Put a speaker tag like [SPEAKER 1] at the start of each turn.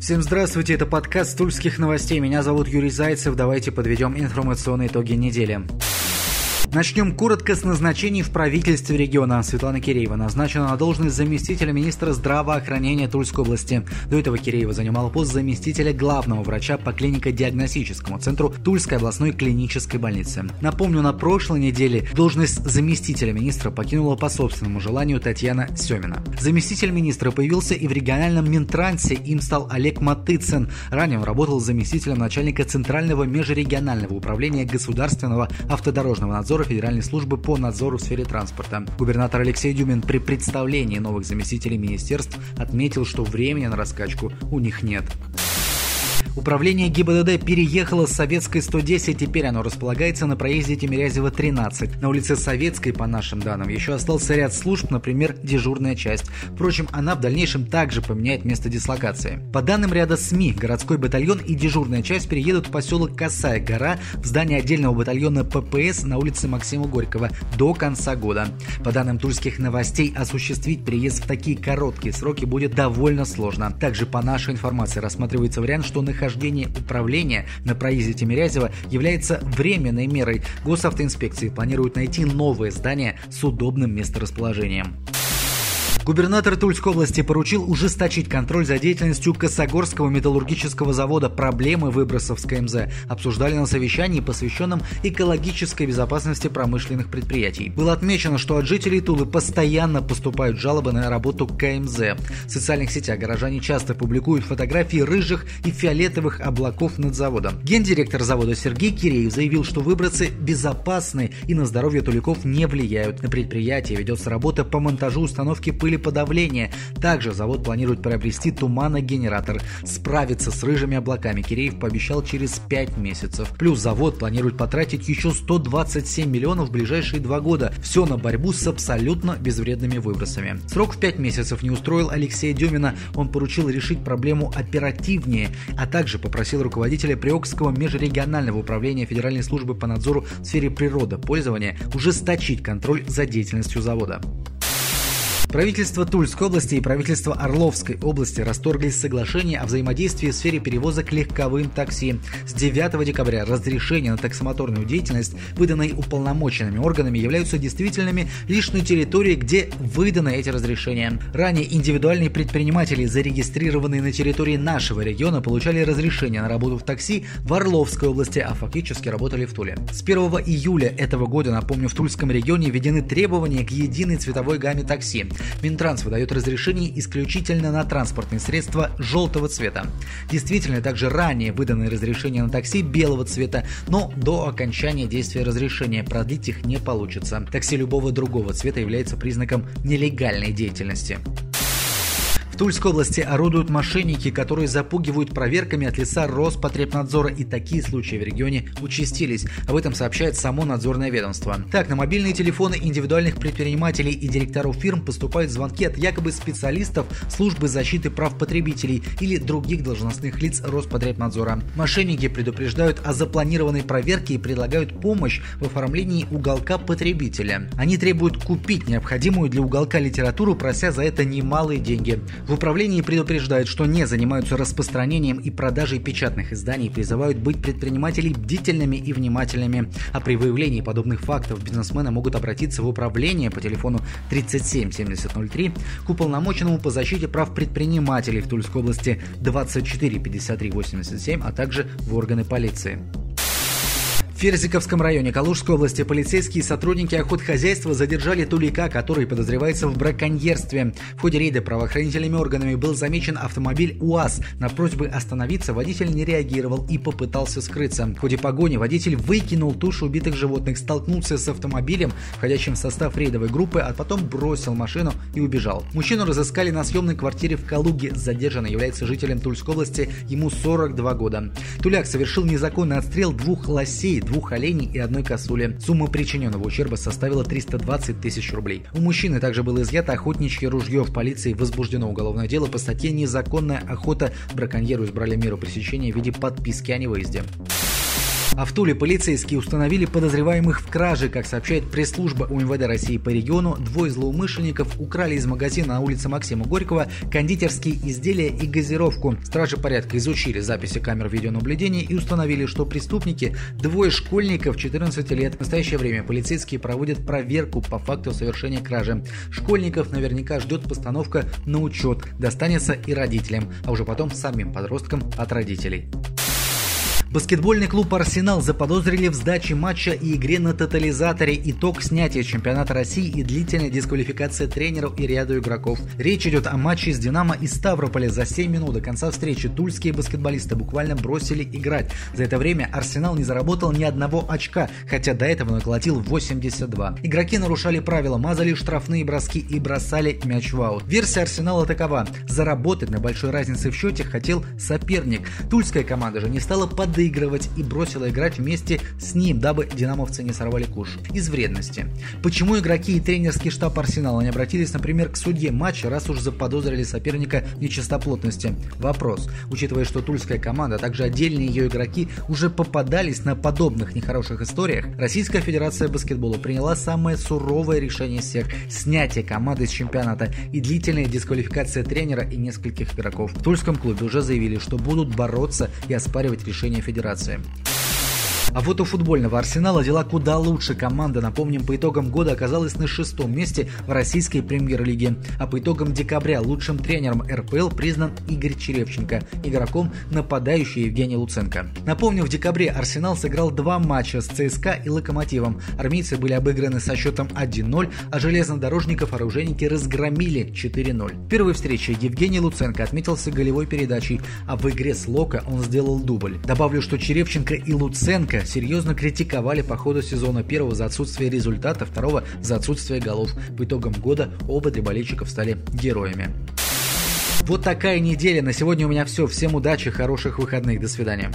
[SPEAKER 1] Всем здравствуйте, это подкаст Тульских новостей. Меня зовут Юрий Зайцев. Давайте подведем информационные итоги недели. Начнем коротко с назначений в правительстве региона. Светлана Киреева назначена на должность заместителя министра здравоохранения Тульской области. До этого Киреева занимала пост заместителя главного врача по клинико-диагностическому центру Тульской областной клинической больницы. Напомню, на прошлой неделе должность заместителя министра покинула по собственному желанию Татьяна Семина. Заместитель министра появился и в региональном Минтрансе, им стал Олег Матыцин. Ранее он работал заместителем начальника Центрального межрегионального управления государственного автодорожного надзора надзора Федеральной службы по надзору в сфере транспорта. Губернатор Алексей Дюмин при представлении новых заместителей министерств отметил, что времени на раскачку у них нет. Управление ГИБДД переехало с Советской 110, теперь оно располагается на проезде Тимирязева 13. На улице Советской, по нашим данным, еще остался ряд служб, например, дежурная часть. Впрочем, она в дальнейшем также поменяет место дислокации. По данным ряда СМИ, городской батальон и дежурная часть переедут в поселок Косая гора в здание отдельного батальона ППС на улице Максима Горького до конца года. По данным тульских новостей, осуществить переезд в такие короткие сроки будет довольно сложно. Также по нашей информации рассматривается вариант, что на нахождение управления на проезде Тимирязева является временной мерой. Госавтоинспекции планируют найти новое здание с удобным месторасположением. Губернатор Тульской области поручил ужесточить контроль за деятельностью Косогорского металлургического завода. Проблемы выбросов с КМЗ обсуждали на совещании, посвященном экологической безопасности промышленных предприятий. Было отмечено, что от жителей Тулы постоянно поступают жалобы на работу КМЗ. В социальных сетях горожане часто публикуют фотографии рыжих и фиолетовых облаков над заводом. Гендиректор завода Сергей Киреев заявил, что выбросы безопасны и на здоровье туликов не влияют. На предприятии ведется работа по монтажу установки пыли подавления. Также завод планирует приобрести туманогенератор. Справиться с рыжими облаками Киреев пообещал через 5 месяцев. Плюс завод планирует потратить еще 127 миллионов в ближайшие два года. Все на борьбу с абсолютно безвредными выбросами. Срок в 5 месяцев не устроил Алексея Демина. Он поручил решить проблему оперативнее, а также попросил руководителя Приокского межрегионального управления Федеральной службы по надзору в сфере природопользования ужесточить контроль за деятельностью завода. Правительство Тульской области и правительство Орловской области расторгли соглашение о взаимодействии в сфере перевозок легковым такси. С 9 декабря разрешения на таксомоторную деятельность, выданные уполномоченными органами, являются действительными лишь на территории, где выданы эти разрешения. Ранее индивидуальные предприниматели, зарегистрированные на территории нашего региона, получали разрешение на работу в такси в Орловской области, а фактически работали в Туле. С 1 июля этого года, напомню, в Тульском регионе введены требования к единой цветовой гамме такси. Минтранс выдает разрешение исключительно на транспортные средства желтого цвета. Действительно, также ранее выданы разрешения на такси белого цвета, но до окончания действия разрешения продлить их не получится. Такси любого другого цвета является признаком нелегальной деятельности. Тульской области орудуют мошенники, которые запугивают проверками от лица Роспотребнадзора, и такие случаи в регионе участились. Об этом сообщает само надзорное ведомство. Так, на мобильные телефоны индивидуальных предпринимателей и директоров фирм поступают звонки от якобы специалистов службы защиты прав потребителей или других должностных лиц Роспотребнадзора. Мошенники предупреждают о запланированной проверке и предлагают помощь в оформлении уголка потребителя. Они требуют купить необходимую для уголка литературу, прося за это немалые деньги. В управлении предупреждают, что не занимаются распространением и продажей печатных изданий, призывают быть предпринимателей бдительными и внимательными. А при выявлении подобных фактов бизнесмены могут обратиться в управление по телефону 37 7003 к уполномоченному по защите прав предпринимателей в Тульской области 24 53 87, а также в органы полиции. Ферзиковском районе Калужской области полицейские сотрудники охотхозяйства задержали тулика, который подозревается в браконьерстве. В ходе рейда правоохранительными органами был замечен автомобиль УАЗ. На просьбы остановиться водитель не реагировал и попытался скрыться. В ходе погони водитель выкинул тушу убитых животных, столкнулся с автомобилем, входящим в состав рейдовой группы, а потом бросил машину и убежал. Мужчину разыскали на съемной квартире в Калуге. Задержанный является жителем Тульской области, ему 42 года. Туляк совершил незаконный отстрел двух лосей, двух оленей и одной косули. Сумма причиненного ущерба составила 320 тысяч рублей. У мужчины также было изъято охотничье ружье. В полиции возбуждено уголовное дело по статье «Незаконная охота». Браконьеру избрали меру пресечения в виде подписки о невыезде. А в Туле полицейские установили подозреваемых в краже. Как сообщает пресс-служба УМВД России по региону, двое злоумышленников украли из магазина на улице Максима Горького кондитерские изделия и газировку. Стражи порядка изучили записи камер видеонаблюдения и установили, что преступники – двое школьников 14 лет. В настоящее время полицейские проводят проверку по факту совершения кражи. Школьников наверняка ждет постановка на учет. Достанется и родителям, а уже потом самим подросткам от родителей. Баскетбольный клуб «Арсенал» заподозрили в сдаче матча и игре на тотализаторе итог снятия чемпионата России и длительная дисквалификация тренеров и ряду игроков. Речь идет о матче с «Динамо» из Ставрополя. За 7 минут до конца встречи тульские баскетболисты буквально бросили играть. За это время «Арсенал» не заработал ни одного очка, хотя до этого наколотил 82. Игроки нарушали правила, мазали штрафные броски и бросали мяч в аут. Версия «Арсенала» такова. Заработать на большой разнице в счете хотел соперник. Тульская команда же не стала поддерживать доигрывать и бросила играть вместе с ним, дабы динамовцы не сорвали куш. Из вредности. Почему игроки и тренерский штаб Арсенала не обратились, например, к судье матча, раз уж заподозрили соперника в нечистоплотности? Вопрос. Учитывая, что тульская команда, а также отдельные ее игроки уже попадались на подобных нехороших историях, Российская Федерация баскетбола приняла самое суровое решение всех – снятие команды из чемпионата и длительная дисквалификация тренера и нескольких игроков. В тульском клубе уже заявили, что будут бороться и оспаривать решение Федерации. Федерации. А вот у футбольного Арсенала дела куда лучше. Команда, напомним, по итогам года оказалась на шестом месте в российской премьер-лиге. А по итогам декабря лучшим тренером РПЛ признан Игорь Черевченко, игроком нападающий Евгений Луценко. Напомню, в декабре Арсенал сыграл два матча с ЦСКА и Локомотивом. Армейцы были обыграны со счетом 1-0, а железнодорожников оружейники разгромили 4-0. В первой встрече Евгений Луценко отметился голевой передачей, а в игре с Лока он сделал дубль. Добавлю, что Черевченко и Луценко серьезно критиковали по ходу сезона первого за отсутствие результата, второго за отсутствие голов. По итогам года оба три болельщиков стали героями. Вот такая неделя. На сегодня у меня все. Всем удачи, хороших выходных. До свидания.